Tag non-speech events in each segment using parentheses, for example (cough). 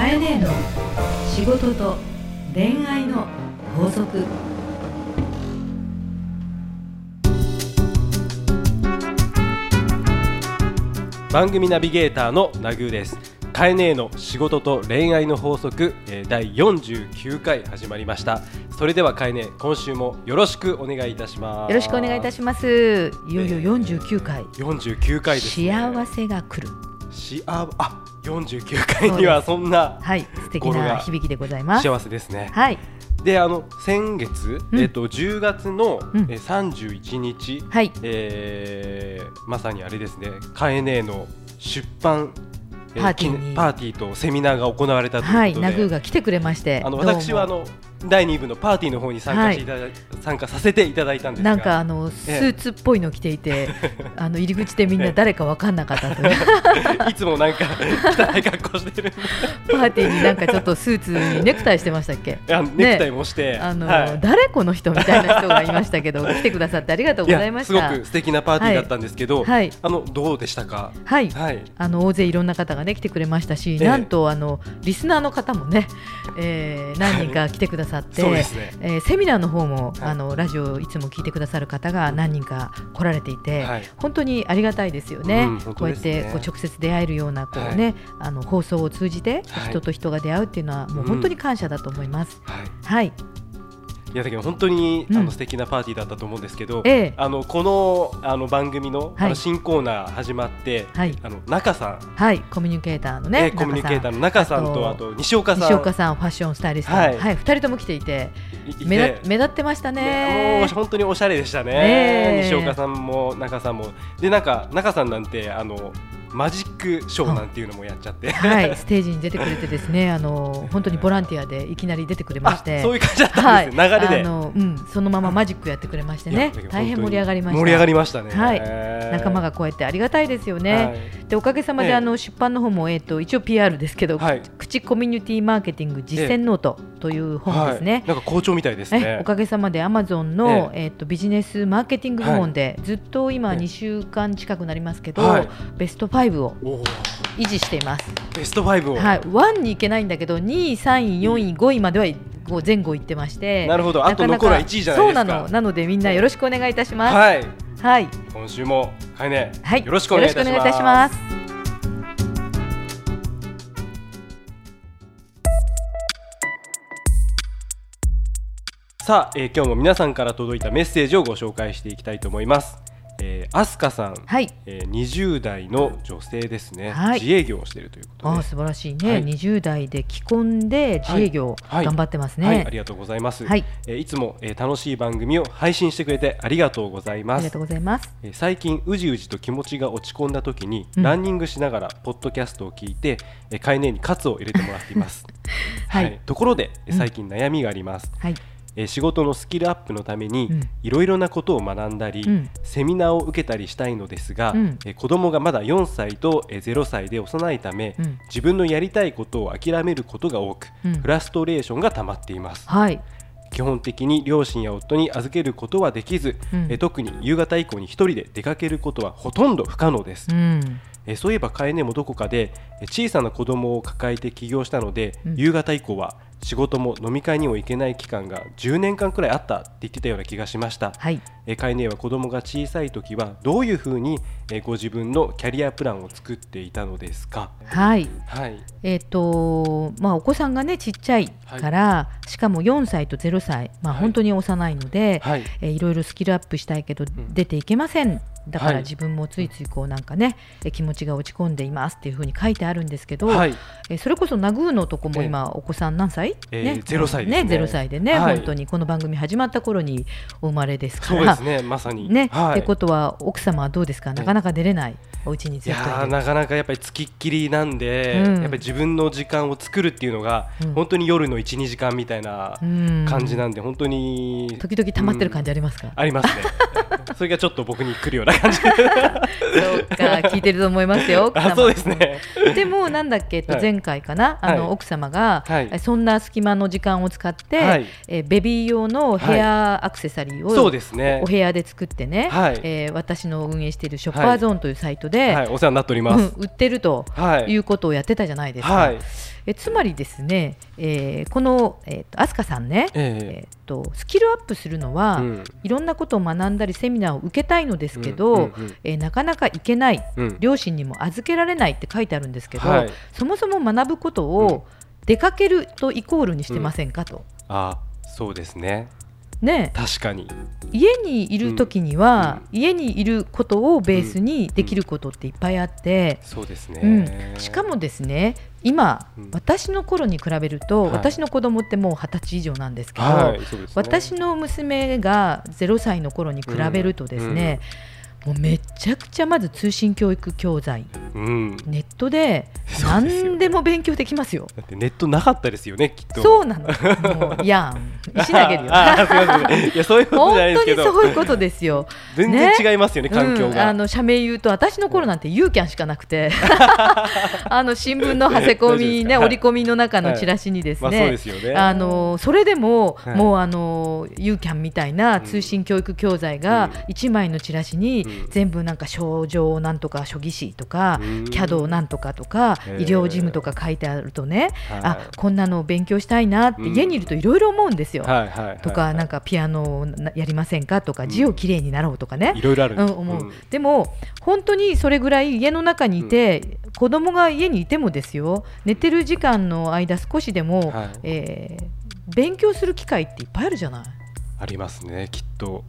かえねえの仕事と恋愛の法則。番組ナビゲーターのナグーです。カエネーの仕事と恋愛の法則、えー第49回始まりました。それではカエネ今週もよろしくお願いいたします。よろしくお願いいたします。いよいよ49回、49回です、ね、幸せが来るしああ49回にはそんなはい素敵な響きでございます。幸せですね。はい。であの先月、うん。えっと10月の、うん。えー31日、はい。えーまさにあれですね。カエネーの出版えパーティーパーティーとセミナーが行われたということで、はいナグーが来てくれましてあの私はあの第2部のパーティーの方に参加していただい、参加させていただいたんですが。なんかあのスーツっぽいの着ていて、(laughs) あの入り口でみんな誰かわかんなかったと (laughs) いつもなんか汚い格好してる。パーティーになんかちょっとスーツにネクタイしてましたっけ？ネクタイもして、あの、はい。誰この人みたいな人がいましたけど来てくださってありがとうございました。すごく素敵なパーティーだったんですけど、はい。あのどうでしたか？はい。はい。あの大勢いろんな方がね来てくれましたし、ええ。なんとあのリスナーの方もね、えー何人か来てくださって、ね。えーセミナーの方も、はい。あのラジオをいつも聞いてくださる方が何人か来られていて、はい。本当にありがたいですよね。うん本こうやってこう直接出会えるようなこうね、あの放送を通じてはい。人と人が出会うっていうのはもう本当に感謝だと思います。はい。はい、いやだけど本当に、うん。あの素敵なパーティーだったと思うんですけど、ええ。あのこのあの番組の,、はい。あの新コーナー始まって、はい。あの中さん、はい、コミュニケーターのね、ねコミュニケーターの中さんとああとと西岡さん。西岡さんファッションスタイリストの、ははい。い、二人とも来ていていいて。目立目立ってましたね。ね。もう本当におしゃれでしたね。西岡さんも中さんも。でなんか中さんなんてあのマジックショーなんていうのもやっちゃって、はい、ステージに出てくれてですね、あの本当にボランティアでいきなり出てくれまあして、そういう感じだったはい、んです。ね、流れで。あのうん、そのままマジックやってくれましてね。大変盛り上がりました。盛り上がりましたね、はい。仲間がこうやってありがたいですよね。はい。でおかげさまで、ええあの出版の方もえっ、と一応 PR ですけど、はい口コミュニティマーケティング実践ノートという本ですね。はい、なんか好調みたいですえねおかげさまでアマゾンの、えっとビジネスマーケティング部門で、ずっと今ええ。2週間近くなりますけど、はい。ベスト5をおー維持しています。ベスト5を、はい、1に行けないんだけど2位、3位、4位、5位まではこう前後行ってましてなるほど。あと残るは1位じゃないですか。そうなの。なのでみんなよろしくお願いいたします。はい。はい、今週もかえね、はい、よろしくお願いいたしますさあ、えー今日も皆さんから届いたメッセージをご紹介していきたいと思います。えー、アスカさん、はい、えー、20代の女性ですね、はい自営業をしているということです。素晴らしいね、はい20代で既婚で自営業はい頑張ってますね。はい、ありがとうございます。はいえーいつも、えー楽しい番組を配信してくれてありがとうございますありがと。うございます。えー最近うじうじと気持ちが落ち込んだ時に、うんランニングしながらポッドキャストを聞いて、えー、飼い主にカツを入れてもらっています。(laughs) はいところで、最近悩みがあります。はい、えー仕事のスキルアップのためにうん。いろいろなことを学んだり、うん。セミナーを受けたりしたいのですが、うん。えー子供がまだ4歳とえー0歳で幼いため、うん。自分のやりたいことを諦めることが多く、うん。フラストレーションが溜まっています。はい、基本的に両親や夫に預けることはできず、うん。えー特に夕方以降に一人で出かけることはほとんど不可能です、うん、えーそういえば飼い主もどこかでえー小さな子供を抱えて起業したので、うん。夕方以降は仕事も飲み会にも行けない期間が10年間くらいあったって言ってたような気がしました、はい、えー飼い主は子供が小さい時はどういうふうに、えーご自分のキャリアプランを作っていたのですか？はい。はい。えっ、とまあお子さんがねちっちゃいから、しかも4歳と0歳、まあはい。本当に幼いので、はい。えーいろいろスキルアップしたいけどん。出ていけません。だかはい。ら自分もついついこうなんかね、えー気持ちが落ち込んでいますっていうふうに書いてあるんですけど、はい。えーそれこそナグーのとこもええ。今お子さん何歳？えーね。0歳ね。ゼロ歳でね、はい。本当にこの番組始まった頃にお生まれですから。そうです。ねまさに。ね、はい、ってことは奥様はどうですか？なかなか出れない、お家にいずっとなかなかやっぱりつきっきりなんで、うん。やっぱり自分の時間を作るっていうのが、うん。本当に夜の12時間みたいなうん。感じなんで、本当に時々溜まってる感じありますか、ありますね。(laughs) それがちょっと僕に来るような感じ。(laughs) そうか聞いてると思いますよあそうですね。でもなんだっけ、えっとはい。前回かな、あのはい。奥様が、はい。えそんな隙間の時間を使って、はい。えベビー用のヘアアクセサリーを、そうですね。お部屋で作ってね、はい。えー私の運営しているショッパーゾーンというサイトで、はい。お世話になっております。うん売ってるとはい。いうことをやってたじゃないですか。はい。えつまりですね、えーこの、えー、と飛鳥さんね、ええ。ーとスキルアップするのは、うん。いろんなことを学んだりセミナーを受けたいのですけど、うんうんうんえーなかなか行けない、うん。両親にも預けられないって書いてあるんですけど、はい。そもそも学ぶことを出かけるとイコールにしてませんかと。あそうですね。ね、確かに。家にいる時には、家にいることをベースにできることっていっぱいあって、そうですね、うん。しかもですね今、うん。私の頃に比べると、はい。私の子供ってもう二十歳以上なんですけど、はいね。私の娘が0歳の頃に比べるとですね、もうめちゃくちゃまず通信教育教材うん。ネットで (laughs) 何でも勉強できますよ。だってネットなかったですよねきっと。そうなの。もういやん。(laughs) 石投げるよ。いやそういうこと本じゃないです当にけどそういうことですよ。全然違いますよね環境うん、が、あの社名言うと私の頃なんてユーキャンしかなくて。(laughs) あの新聞のはせ込みね折り込みの中のチラシにですまあそのそれでも、はい。もうあのユーキャンみたいな通信教育教材が1枚のチラシにうん。全部なんか症状なんとか書技士とか、うんキャドなんとかとか医療事務とか書いてあるとね、はい。あこんなのを勉強したいなってうん。家にいるといろいろ思うんですよ。とかなんかピアノをなやりませんかとか字をきれいになろうとかね、いろいろある。うん、思う、でも本当にそれぐらい家の中にいて、子供が家にいてもですよ寝てる時間の間少しでも、はい。えー勉強する機会っていっぱいあるじゃない。ありますねきっと。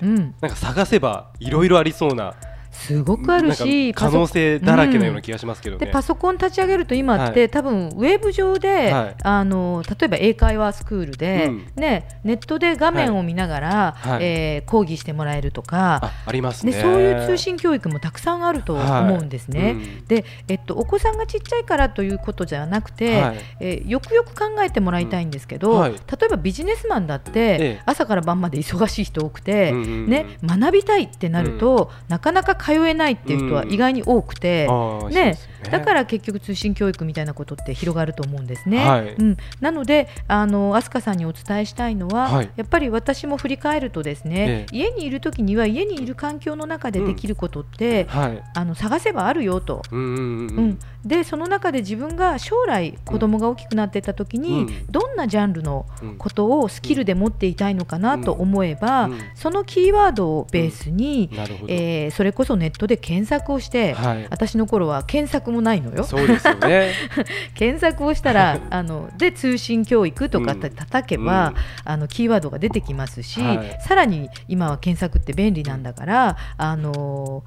うん、なんか探せばいろいろありそうなすごくあるし可能性だらけのような気がしますけどね、でパソコン立ち上げると今って、はい。多分ウェブ上で、はい。あの例えば英会話スクールで、うん。ね、ネットで画面を見ながら、はい。えー講義してもらえるとか、あありますね。でそういう通信教育もたくさんあると思うんですね。はいうん。で、えっと、お子さんがちっちゃいからということじゃなくて、はい。えーよくよく考えてもらいたいんですけど、例えばビジネスマンだって、ええ朝から晩まで忙しい人多くて、うんうんうん。ね、学びたいってなると、なかなか通えないっていう人は意外に多くて。あーそうだから結局通信教育みたいなことって広がると思うんですね。はい。うん、なのであの飛鳥さんにお伝えしたいのは、はい。やっぱり私も振り返るとですね、家にいる時には家にいる環境の中でできることって、はい。あの探せばあるよと。うんうんうん。うん、でその中で自分が将来子供が大きくなっていった時に、うん。どんなジャンルのうんことをスキルで持っていたいのかなと思えば、うん。そのキーワードをベースに、えーそれこそネットで検索をして、はい。私の頃は検索もないのよ。そうですよね。(laughs) 検索をしたらあので通信教育とかって叩けば、うん。あのキーワードが出てきますし、はい。さらに今は検索って便利なんだから、あの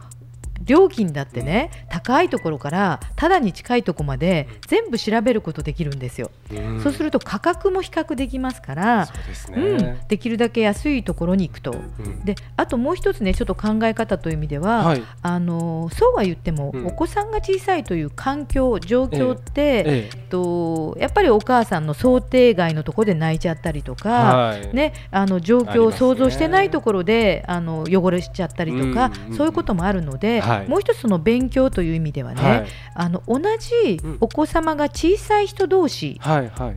料金だってね高いところからただに近いところまで全部調べることできるんですよ、ん。そうすると価格も比較できますからそうですうんね、、できるだけ安いところに行くと。うん。であともう一つねちょっと考え方という意味では、はい。あのそうは言っても、うん。お子さんが小さいという環境状況って、ええっと、やっぱりお母さんの想定外のところで泣いちゃったりとか、はい。ね、あの状況を想像してないところであの汚れしちゃったりとか、そういうこともあるので、はい。もう一つその勉強という意味ではね、はい。あの同じお子様が小さい人同士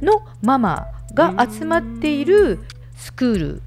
のママが集まっているスクール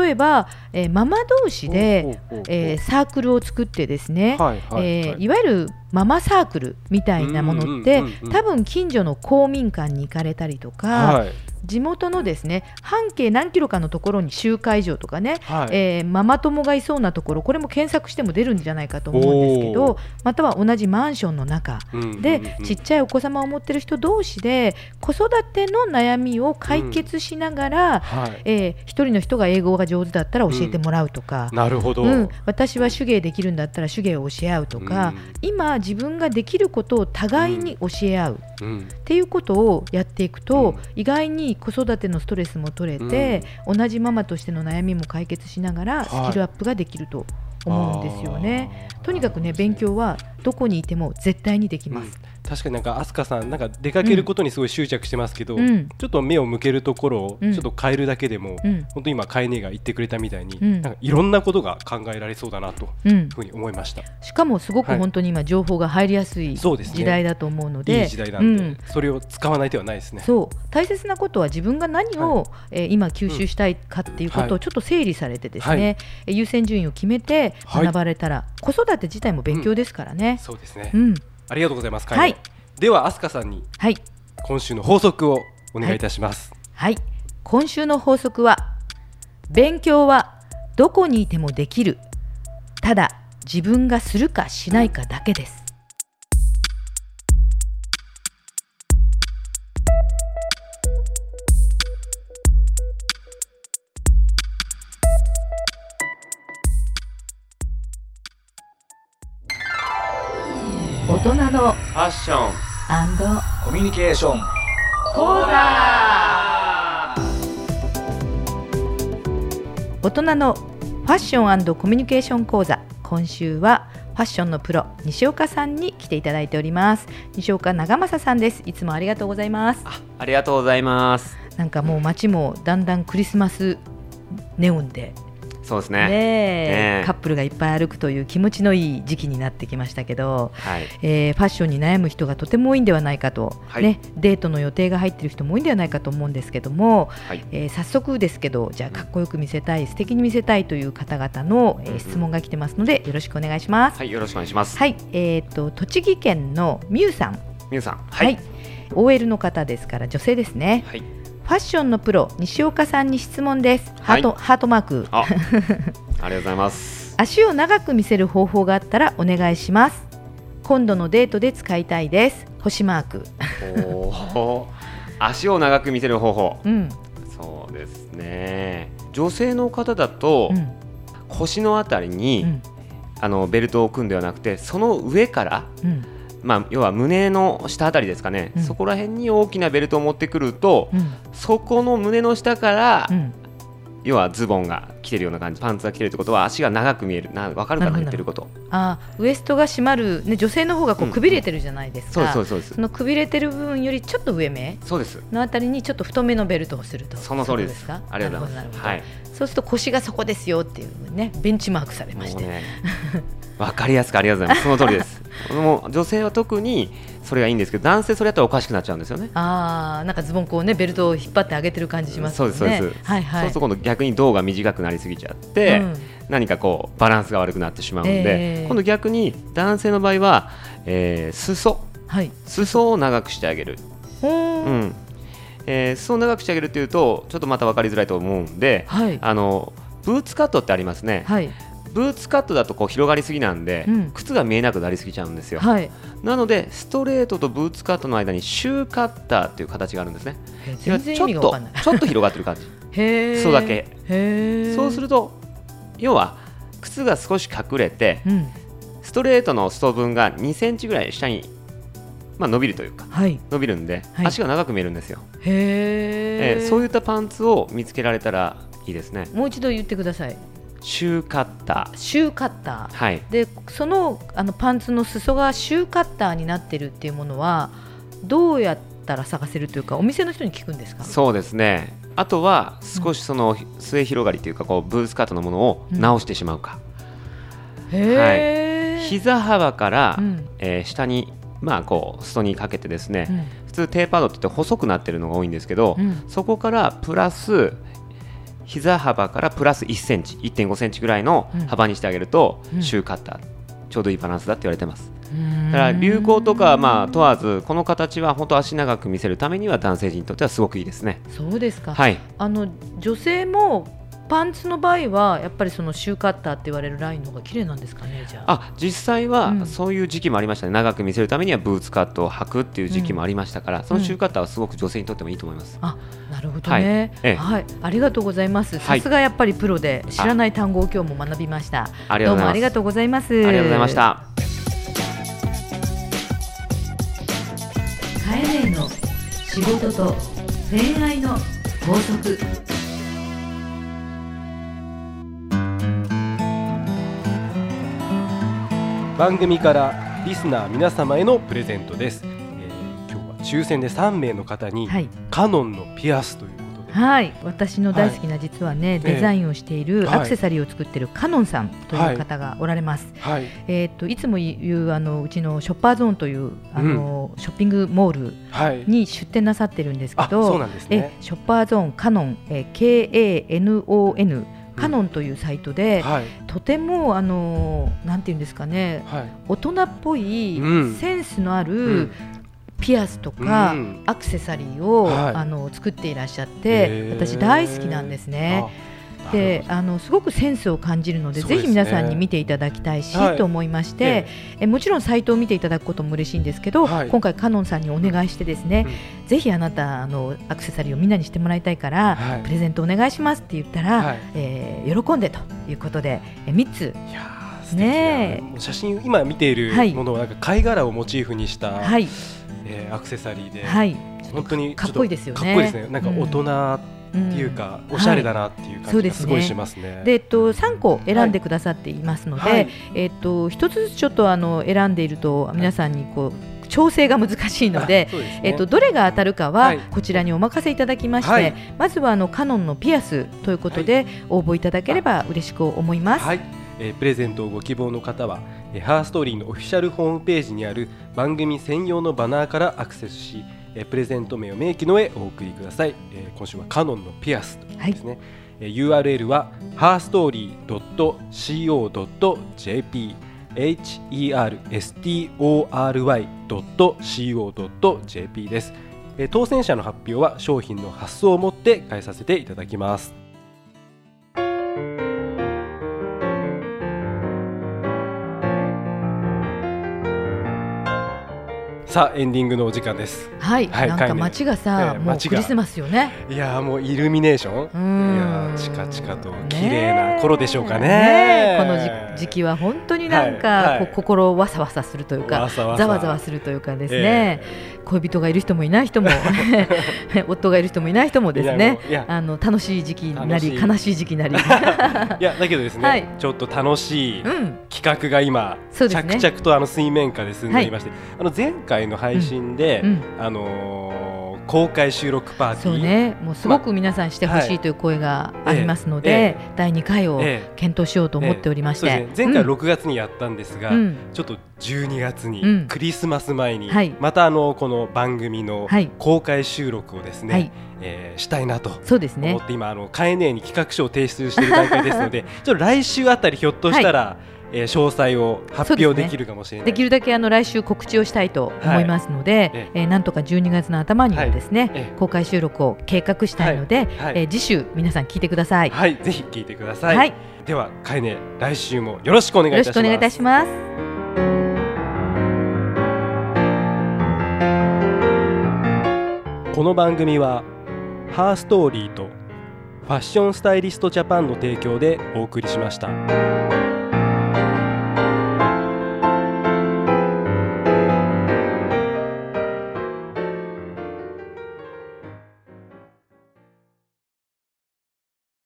例えば、えーママ同士で、えーサークルを作ってですね、はいはいえーはいいわゆるママサークルみたいなものって、多分近所の公民館に行かれたりとか、はい地元のですね半径何キロかのところに集会場とかね、はい。えーママ友がいそうなところこれも検索しても出るんじゃないかと思うんですけおどー。または同じマンションの中。うんうんうんでちっちゃいお子様を持ってる人同士で子育ての悩みを解決しながら、はい。えー一人の人が英語が上手だったら教えてもらうとか、なるほど、うん、私は手芸できるんだったら手芸を教え合うとか、うん。今自分ができることを互いに教え合う、うん。っていうことをやっていくと、うん。意外に子育てのストレスも取れて、同じママとしての悩みも解決しながらスはいキルアップができると思うんですよね。あーとにかくね勉強はどこにいても絶対にできます。確かになんか飛鳥さんなんか出かけることにすごい執着してますけど、うん。ちょっと目を向けるところをうん。ちょっと変えるだけでも、うん。本当に今カエネが言ってくれたみたいに、うん。なんかいろんなことが考えられそうだなといううん。ふうに思いました。しかもすごくはい。本当に今情報が入りやすい時代だと思うので、いい時代なんで、うん。それを使わない手はないですね。そう。大切なことは自分が何を、えー今吸収したいかっていうことはい。をちょっと整理されてですはね、えー優先順位を決めてはい。学ばれたら、子育て自体も勉強ですからね。そうですね、うん、ありがとうございます。はい。では飛鳥さんにはい。今週の法則をお願いいたします。はい。今週の法則は勉強はどこにいてもできる。ただ自分がするかしないかだけですのファッションコミュニケーション。講座大人のファッションコミュニケーション講座。今週はファッションのプロ西岡さんに来ていただいております。西岡長政さんです。いつもありがとうございます。あありがとうございます。なんかもう街もだんだんクリスマスネオンでそうですね。ねえ。ねえ。カップルがいっぱい歩くという気持ちのいい時期になってきましたけど、はい。えーファッションに悩む人がとても多いんではないかと、はい。ね、デートの予定が入っている人も多いんではないかと思うんですけども、はい。えー早速ですけどじゃあかっこよく見せたい素敵に見せたいという方々の、えーうんうん。質問が来てますのでよろしくお願いします。はいよろしくお願いします。はい、えー、と栃木県のみゆさん、皆さんはい。OL の方ですから女性ですね。はいファッションのプロ西岡さんに質問です。ハート、はいハートマーク。あありがとうございます足を長く見せる方法があったらお願いします。今度のデートで使いたいです。星マーク。足を長く見せる方法うん、そうですね女性の方だと、うん、腰のあたりに、うん、あのベルトを置くんではなくてその上からうん、まあ、要は胸の下あたりですかね、うん。そこら辺に大きなベルトを持ってくると、うん、そこの胸の下から、うん。要はズボンが着てるような感じパンツが着てるってことは足が長く見える。な分かるかな言ってること。あーウエストが締まる、ね、女性の方がこううんくびれてるじゃないですそうか、ううです。そのくびれてる部分よりちょっと上目そうです。のあたりにちょっと太めのベルトをすると。その通りです。そういうことありがとうございます。はい。そうすると腰がそこですよっていうねベンチマークされまして、もうね (laughs) 分かりやすくありがとうございます。その通りです。(laughs) もう女性は特にそれがいいんですけど男性それやったらおかしくなっちゃうんですよね。ああなんかズボンこうねベルトを引っ張って上げてる感じしますそうですそうです、はいはい。そうすると今度逆に胴が短くなりすぎちゃって、うん。何かこうバランスが悪くなってしまうので、えー今度逆に男性の場合は、えー裾。はい。裾を長くしてあげる、ほうーん。えー裾を長くしてあげるっていうとちょっとまた分かりづらいと思うんではい。あのブーツカットってありますね、はいブーツカットだとこう広がりすぎなんで、うん。靴が見えなくなりすぎちゃうんですよ、はい。なのでストレートとブーツカットの間にシューカッターっていう形があるんですね。ちょっとちょっと広がってる感じ。(laughs) 裾だけ。そうすると要は靴が少し隠れてうん。ストレートの裾分が2センチぐらい下に、まあ、伸びるというかはい。伸びるんで、はい。足が長く見えるんですよ、へえ。えーそういったパンツを見つけられたらいいですね。もう一度言ってくださいシューカッタシューカッター。はい。ーでそのあのパンツの裾がシューカッターになってるっていうものはどうやったら探せるというかお店の人に聞くんですか？そうですね。あとは少しその末広がりというかこうブーツカットのものを直してしまうか、へえ、膝幅から、うん。えー下にまあこう裾にかけてですね、うん。普通テーパードって言って細くなってるのが多いんですけど、うん。そこからプラス膝幅からプラス1センチ1.5センチぐらいのうん。幅にしてあげると、うん。シューカッターちょうどいいバランスだって言われてます。うん。だから流行とかまあ問わずこの形は本当足長く見せるためには男性陣にとってはすごくいいですね。そうですか、はい。あの女性もパンツの場合はやっぱりそのシューカッターって言われるラインの方が綺麗なんですかねじゃあ。あ実際うん。はそういう時期もありましたね、長く見せるためにはブーツカットを履くっていう時期もありましたから、そのシューカッターはすごく女性にとってもいいと思います、あなるほどね、はい。ええ。はい、ありがとうございます。はい。さすがやっぱりプロで知らない単語を今日も学びました。ありがとうございます。どうもありがとうございます。ありがとうございまし。た。カエネの仕事と恋愛の法則。番組からリスナー皆様へのプレゼントです。抽選で3名の方に、はい。カノンのピアスということで、はい、私の大好きな実はね、デザインをしているはい。アクセサリーを作っているカノンさんという方がおられます。はい。えーっといつも言うあのうちのショッパーゾーンというあの、ショッピングモールはい、に出店なさってるんですけあそうど、なんですね。えショッパーゾーンカノン、えー KANON カノンというサイトで、はい。とてもあのなんていうんですかねはい。大人っぽいうん。センスのある、うん。ピアスとか、うん。アクセサリーを、はい。あの作っていらっしゃっへてー。私大好きなんですね。あであのすごくセンスを感じるのでね。ぜひ皆さんに見ていただきたいし、はい。と思いまして、ええ。もちろんサイトを見ていただくことも嬉しいんですけど、はい。今回カノンさんにお願いしてですね、ぜひあなたあのアクセサリーをみんなにしてもらいたいから、はい。プレゼントお願いしますって言ったら、はい。えー喜んでということでえ3つ。ね写真今見ているはい。ものはなんか貝殻をモチーフにした、はい。えーアクセサリーで、はい。本当にかっこいいですよね。かっこいいですね。なんか大人っうんていうか、おしゃれだなっていう感じがすごいしますね。で、えっと、3個選んでくださっていますので、はい。えっと、一つずつちょっとあの選んでいると皆さんにこう調整が難しいので (laughs) ね。えっと、どれが当たるかははい。こちらにお任せいただきまして、はい。まずはあのカノンのピアスということで応募いただければ嬉しく思います。はい、えープレゼントをご希望の方は、えーハーストーリーのオフィシャルホームページにある番組専用のバナーからアクセスし、えープレゼント名を明記の上お送りください、えー今週はカノンのピアスですね、えー URL は herstory.co.jp herstory.co.jp です、えー当選者の発表は商品の発送をもって返させていただきますさあエンディングのお時間です。はい、はいなんか街がさ、もうええ街が。クリスマスよね。いやーもうイルミネーション。うーん。いやーチカチカとね綺麗な頃でしょうかね。ねえこの時時期は本当になんか、はいはい。心わさわさするというかざわざわするというかですね、恋人がいる人もいない人も (laughs) 夫がいる人もいない人もですね。あの楽しい時期になり悲しい時期になり。(laughs) いやだけどですね、はい。ちょっと楽しいうん。企画が今、そうですね。着々とあの水面下で進んでいまして、あの前回の配信で、うん。あのー公開収録パーティー。そうね。もうすごく皆さんしてほしいという声がありますので、え第2回をええ。検討しようと思っておりまして、そうですね、前回うん。6月にやったんですが、うん。ちょっと12月うん。にクリスマス前に、はい。またあのこの番組のはい。公開収録をですね、はい。えーしたいなとそうですね。思って今あのカエネに企画書を提出している段階ですので (laughs) ちょっと来週あたりひょっとしたら、えー詳細を発表できるかもしれないできるだけあの来週告知をしたいと思いますので、ええーなんとか12月の頭にはですね、ええ公開収録を計画したいので、はいえー次週皆さん聞いてください。はい、ぜひ聞いてください。はいでは、カエネ、来週もよろしくお願いいたします。よろしくお願いいたします。この番組は、ハーストーリーとファッションスタイリストジャパンの提供でお送りしました。